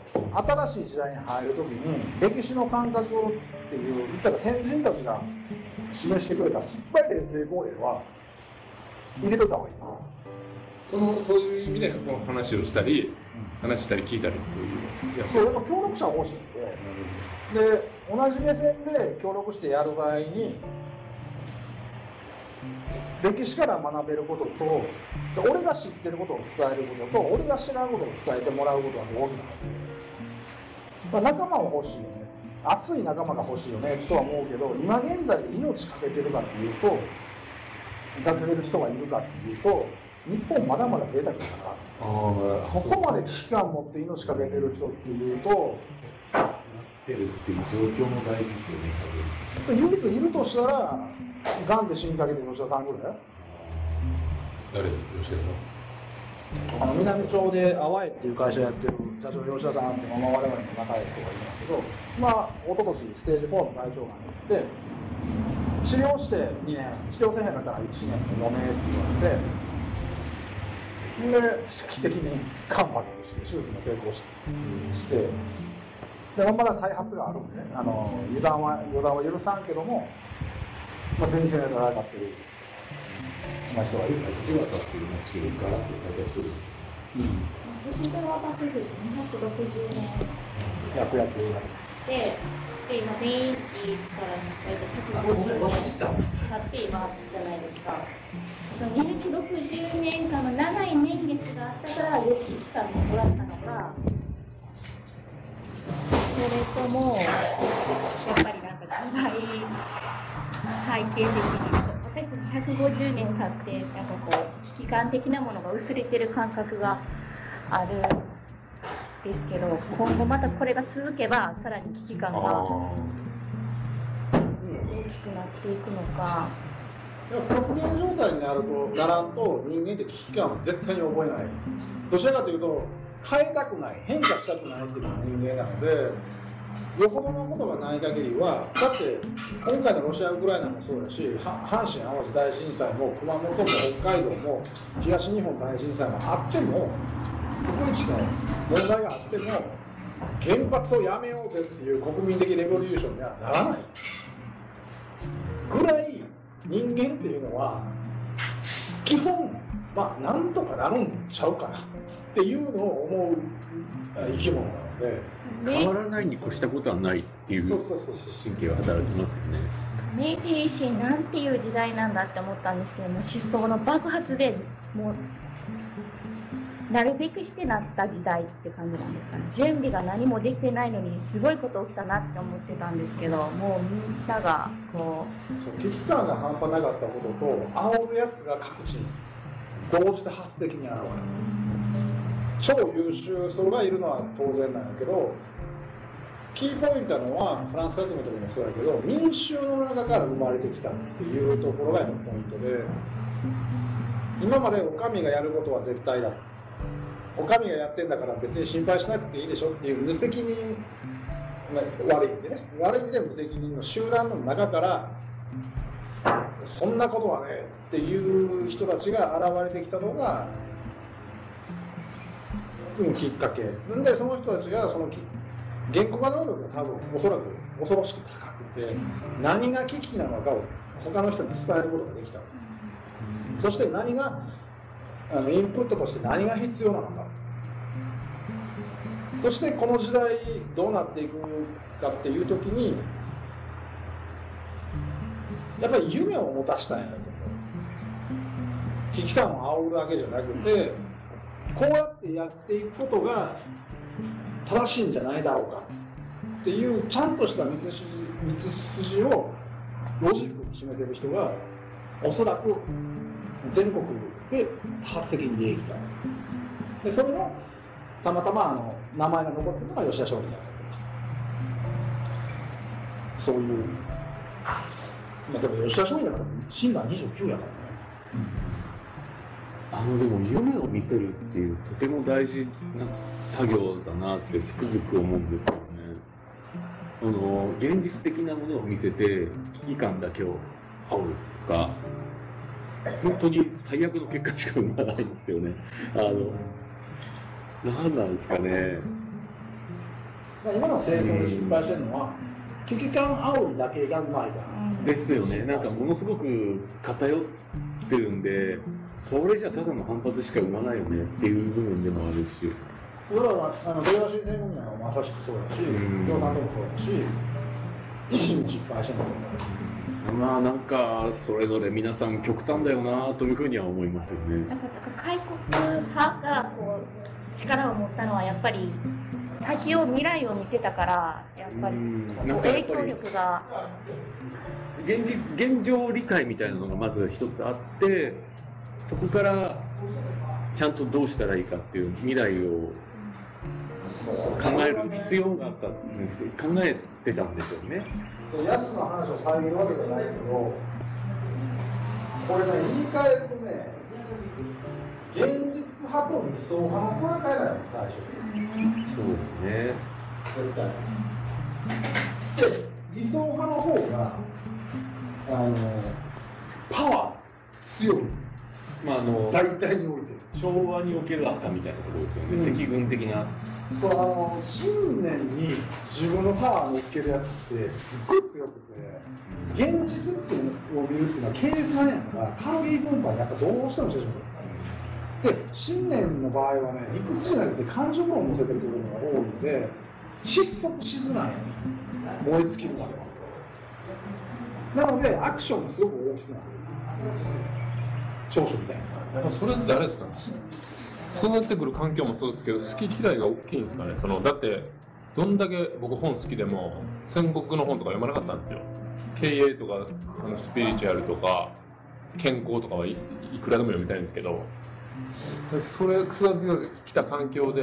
新しい時代に入る時に歴史の感覚をっていう言ったら先人たちが示してくれた失敗例成功例は入れといた方がいい。なそのそういう意味でこの話をしたり話したり聞いたりっていう。そうやっぱ協力者が欲しいんでで同じ目線で協力してやる場合に歴史から学べることとで俺が知ってることを伝えることと俺が知らんことを伝えてもらうことは大きなまあ、仲間は欲しいよね。熱い仲間が欲しいよねとは思うけど今現在で命かけてるかっていうとかけてる人がいるかっていうと日本まだまだ贅沢だからあそこまで危機感持って命かけてる人っていうとってるっていう状況も大事ですよね唯一いるとしたらがんで死にかけてる吉田さんぐらい？誰です吉田さん？あの南町で淡江っていう会社やってる社長の吉田さんって、まあ、我々の仲いい人がいるんだけど、まあ、一昨年ステージ4の大腸がんになって、治療して2年、治療せへんかったら1年4年って言われて、で、奇跡的にカンパクトして、手術も成功して、してでまだ再発があるんでね、あの油断は予断は許さんけども、まあ、前線で戦ってる、まあ、人がいる。岩田っていう町をガラッと変えた人です私が幕府260年役々で、で今明治から150年経って今じゃないですか。その260年間の長い年月があったから歴史期間に育ったのか、それともやっぱりなんか時代背景的に私たち150年経ってなんかこう危機感的なものが薄れてる感覚があるですけど今後またこれが続けばさらに危機感が大きくなっていくのか。極限状態になるとならんと人間って危機感は絶対に覚えない。どちらかというと変えたくない変化したくないっていうのが人間なのでよほどのことがない限りは、だって今回のロシア・ウクライナもそうだし、は阪神・淡路大震災も熊本も北海道も東日本大震災もあっても、福一の問題があっても、原発をやめようぜっていう国民的レボリューションにはならないぐらい人間っていうのは、基本、まあ、なんとかなるんちゃうかなっていうのを思う生き物なので。変わらないに越したことはないっていうそうそうそうそう神経は働きますよね。明治維新なんていう時代なんだって思ったんですけども思想の爆発でもうなるべくしてなった時代って感じなんですかね。準備が何もできてないのにすごいこと起きたなって思ってたんですけどもうみんながこうそう危機感が半端なかったことと煽るやつが各地に同時多発的に現れる。超優秀層がいるのは当然なんやけどキーポイントのはフランス革命とかもそうやけど民衆の中から生まれてきたっていうところがポイントで今までお上がやることは絶対だお上がやってんだから別に心配しなくていいでしょっていう無責任、まあ、悪い意味でね。悪い意味で無責任の集団の中からそんなことはねっていう人たちが現れてきたのがうんきっかけ。んでその人たちがそのき言語化能力が多分おそらく恐ろしく高くて何が危機なのかを他の人に伝えることができた。そして何があのインプットとして何が必要なのか。そしてこの時代どうなっていくかっていう時にやっぱり夢を持たしたんやなと危機感を煽るわけじゃなくてこうやってやっていくことが正しいんじゃないだろうかっていうちゃんとした道筋道筋をロジックに示せる人がおそらく全国で多発的に利益がある。でそれのたまたまあの名前が残ってるのが吉田松陰だったそういう、まあ、でも吉田松陰だから死んだ29やからねあのでも夢を見せるっていうとても大事な作業だなってつくづく思うんですよね。あの現実的なものを見せて危機感だけを煽るとか本当に最悪の結果しか生まないんですよね。あの何なんですかね。今の政党で失敗してるのは危機感煽りだけがうまいから。ですよね。なんかものすごく偏ってるんで。それじゃただの反発しか生まないよねっていう部分でもあるし。それはあの平和新選組なんかまさしくそうだし、共産党もそうだし、維新も失敗してるまあなんかそれぞれ皆さん極端だよなというふうには思いますよね。なんか開国派がこう力を持ったのはやっぱり先を未来を見てたからやっぱり影響力が。現実現状理解みたいなのがまず一つあってそこからちゃんとどうしたらいいかっていう未来を考える必要があったんです。考えてたんでしょうね。安の話を遮るわけじゃないけどこれね言い換えるとね現実派と理想派の戦いだよ最初そうですね。絶対で理想派の方があのパワー強い。まああの大体において昭和における赤みたいなところですよね、うん、赤軍的な。そうあの信念に自分のパワーを乗っけるやつってすっごい強くて現実っていうのを見るっていうのは計算やからカロリー分配やっぱどうしてもしてしまうで信念の場合はね理屈じゃなくて感情論を乗せてるところが多いので失速しづらい燃え尽きるまでは。なのでアクションがすごく大きくなる。長所みたいな。それってあれですか？ねそうなってくる環境もそうですけど好き嫌いが大きいんですかね？そのだってどんだけ僕本好きでも戦国の本とか読まなかったんですよ。経営とかあのスピリチュアルとか健康とかはいくらでも読みたいんですけどそれ育てが来た環境で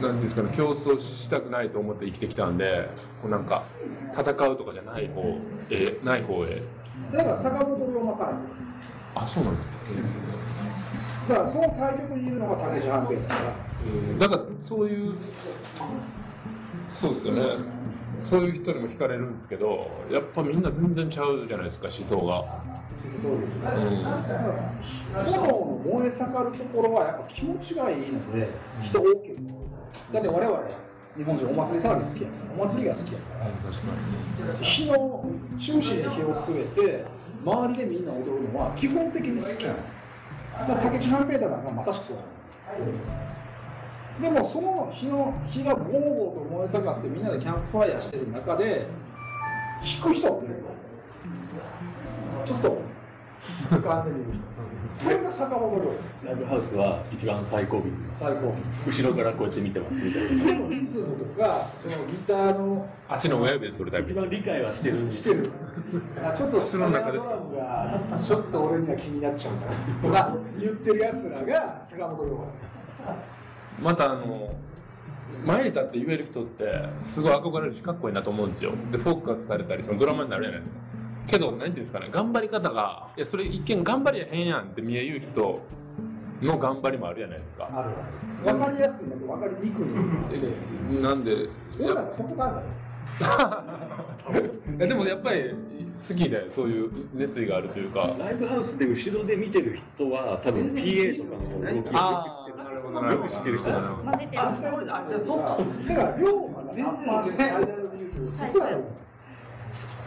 なんですかね競争したくないと思って生きてきたんでこうなんか戦うとかじゃない方へない方へ。だから坂本龍馬からあそうなんですか、だからその対局にいるのが武志半平だから。だからそういうそうですよね。そういう人にも惹かれるんですけど、やっぱみんな全然ちゃうじゃないですか、思想が。そうですね。うん。炎の燃え盛るところはやっぱ気持ちがいいので人多ければだって我々日本人お祭り騒ぎ好きやからお祭りが好きやから火の中心に火を据えて周りでみんな踊るのは基本的に好きなのだから竹内半平太なんかまさしくそうなのでもその火の火がゴーゴーと燃え盛ってみんなでキャンプファイヤーしてる中で弾く人ってちょっと俯瞰で見る人。それが坂本龍ライブハウスは一番最後尾に最高後ろからこうやって見てますみたいな。でもリズムとかそのギターのに。足の親指で取るタイプ。一番理解はしてる。してるあちょっとスナードラムがちょっと俺には気になっちゃうから。とか言ってるやつらが坂本龍馬またあの、前に立って言える人って、すごい憧れるし、かっこいいなと思うんですよ。で、フォーカスされたり、そのドラマになるじゃないですか。けど、なんていうんですかね、頑張り方が、いや、それ一見頑張りやへんやんって見える人の頑張りもあるじゃないですか。ある分かりやすいんだけど分かりにくいんだけどえなんで、そこなんだよ いやでもやっぱり好きで、そういう熱意があるというか。ライブハウスで後ろで見てる人は多分 PA とかの動きをよく知ってるなるほど、な。るほど。よく知ってる人だな。混ぜてるあじゃあそっか。だから龍馬がナンパして間で言うとそこやろ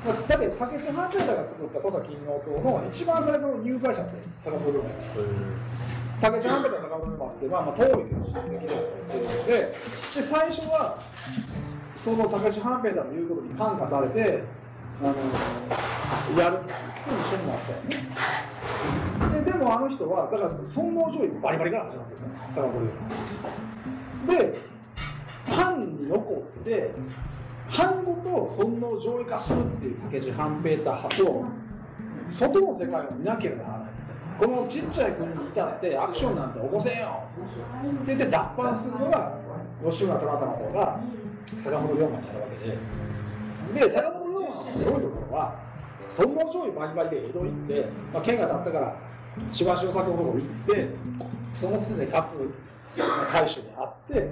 だって竹内半平太が作った土佐勤王党の一番最初の入会者って坂本龍馬や竹内半平太坂本龍馬ってまあまあ遠いけど親戚だったりするのでで最初はその竹内半平太の言うことに感化されてあのやるって一緒になったよねででもあの人はだから尊王攘夷バリバリから始まってるね。坂本龍で藩に残って藩ごと尊王攘夷化するっていう竹内半平太派と外の世界を見なければならないこのちっちゃい国に至ってアクションなんて起こせんよって言って脱藩するのが吉村虎太の方が坂本龍馬になる。わけでで坂本龍馬のすごいところは尊王攘夷バリバリで江戸行って、まあ、剣が立ったから千葉市大阪のところ行ってそのつで勝海舟に会って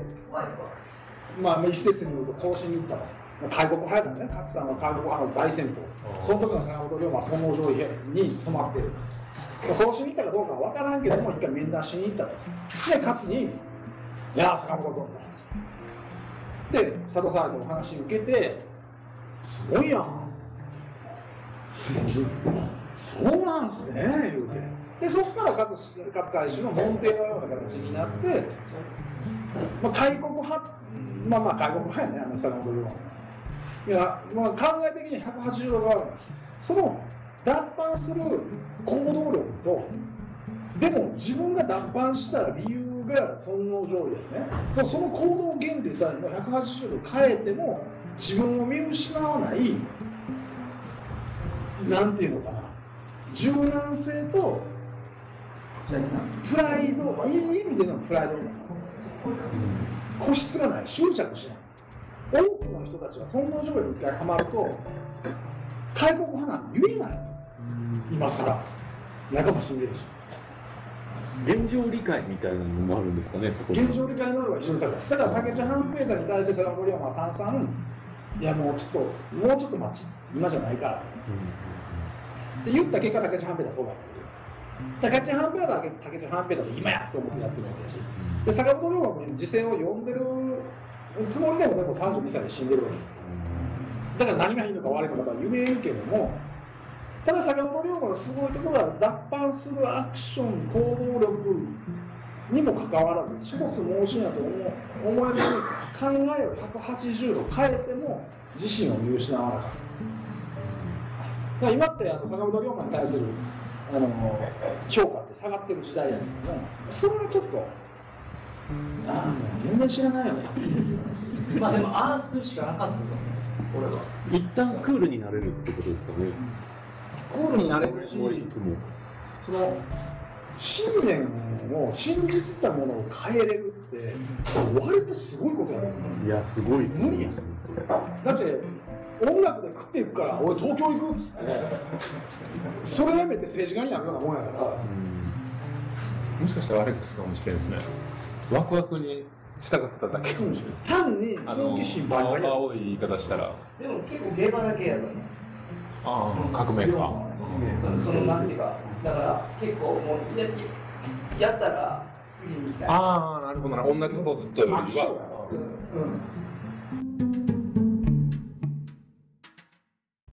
まあ一説によると甲子に行ったと。開国派やからね、勝さんは開国派の大先鋒。その時の坂本龍馬は尊王攘夷に染まってる。甲子に行ったかどうかは分からんけども、一回面談しに行ったと。で、勝に、いや、坂本君と。で、佐藤さんの話受けて、すごいやん。そうなんすね、言うて。で、そこから勝勝海舟の門弟のような形になって、まあ、開国派、まあまあ開国派やね、あの坂本龍馬は。いや、まあ、考え的に180度があるその脱藩する行動力と、でも自分が脱藩した理由が尊王攘夷ですね。そその行動原理さえも180度変えても、自分を見失わない、なんていうのかな、柔軟性と、プライド、いい意味でのプライドのなさ。固執がない、執着しない。多くの人たちは尊王攘夷に一回ハマると、開国派なんて言えない。今更。仲間死んでるし。現状理解みたいなのもあるんですかねそこに現状理解能力が非常に高い。だから竹内半平太に対して坂本龍馬は三々、いやもうちょっと、もうちょっと待ち、今じゃないから。って言った結果、竹内半平太はそうだった。竹内半平太は竹内半平太で今やと思ってやってるわけだし。で、坂本龍馬も時勢を読んでるつもりでもでも32歳で死んでるわけですよ。だから何がいいのか悪いのかとは言えんけども、ただ坂本龍馬のすごいところは脱藩するアクション、行動力にもかかわらず、始末猛進やと思う思えるように考えを180度変えても自身を見失わなかった。だから今ってあの坂本龍馬に対するあの評価って下がってる時代やけども、それはちょっと、ああ、もう全然知らないよね。まあでもああするしかなかったと思う。俺は一旦クールになれるってことですかね。クールになれるし、思いつつもその信念を信じてたものを変えれるって割とすごいことやるいやすごい無理やん。だって音楽で食っていくから俺東京行くっつってそれやめて政治家になるようなもんやから。もしかしたらアレックスかもしれないですね。ワクワクにしたかっただけかもしれない。単にあの好奇心バリバリや青い言い方したら、でも結構ゲバラ系やからね。ああ、革命家。そのなんていうかだから結構もうややったら次に行きたい。ああ、なるほどな。同じことをずっとよりは。うん